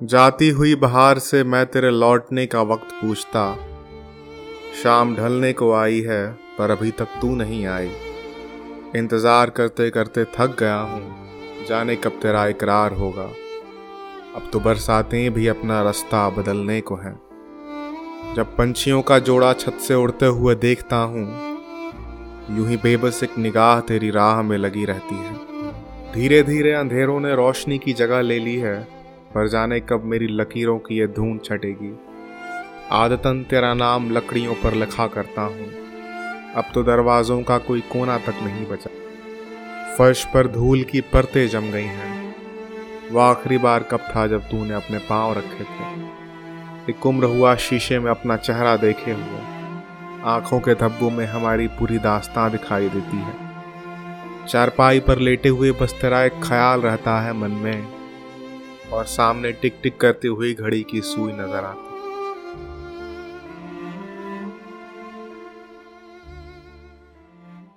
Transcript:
जाती हुई बहार से मैं तेरे लौटने का वक्त पूछता। शाम ढलने को आई है, पर अभी तक तू नहीं आई। इंतज़ार करते करते थक गया हूँ, जाने कब तेरा इकरार होगा। अब तो बरसातें भी अपना रास्ता बदलने को हैं। जब पंछियों का जोड़ा छत से उड़ते हुए देखता हूँ, यूँ ही बेबस एक निगाह तेरी राह में लगी रहती है। धीरे धीरे अंधेरों ने रोशनी की जगह ले ली है पर जाने कब मेरी लकीरों की यह धून छटेगी। आदतन तेरा नाम लकड़ियों पर लिखा करता हूँ। अब तो दरवाजों का कोई कोना तक नहीं बचा। फर्श पर धूल की परतें जम गई हैं। वह आखिरी बार कब था जब तूने अपने पाँव रखे थे? एक उम्र हुआ शीशे में अपना चेहरा देखे हुए। आँखों के धब्बों में हमारी पूरी दास्तां दिखाई देती है। चारपाई पर लेटे हुए बस तेरा एक ख्याल रहता है मन में। और सामने टिक टिक करती हुई घड़ी की सुई नज़र आती।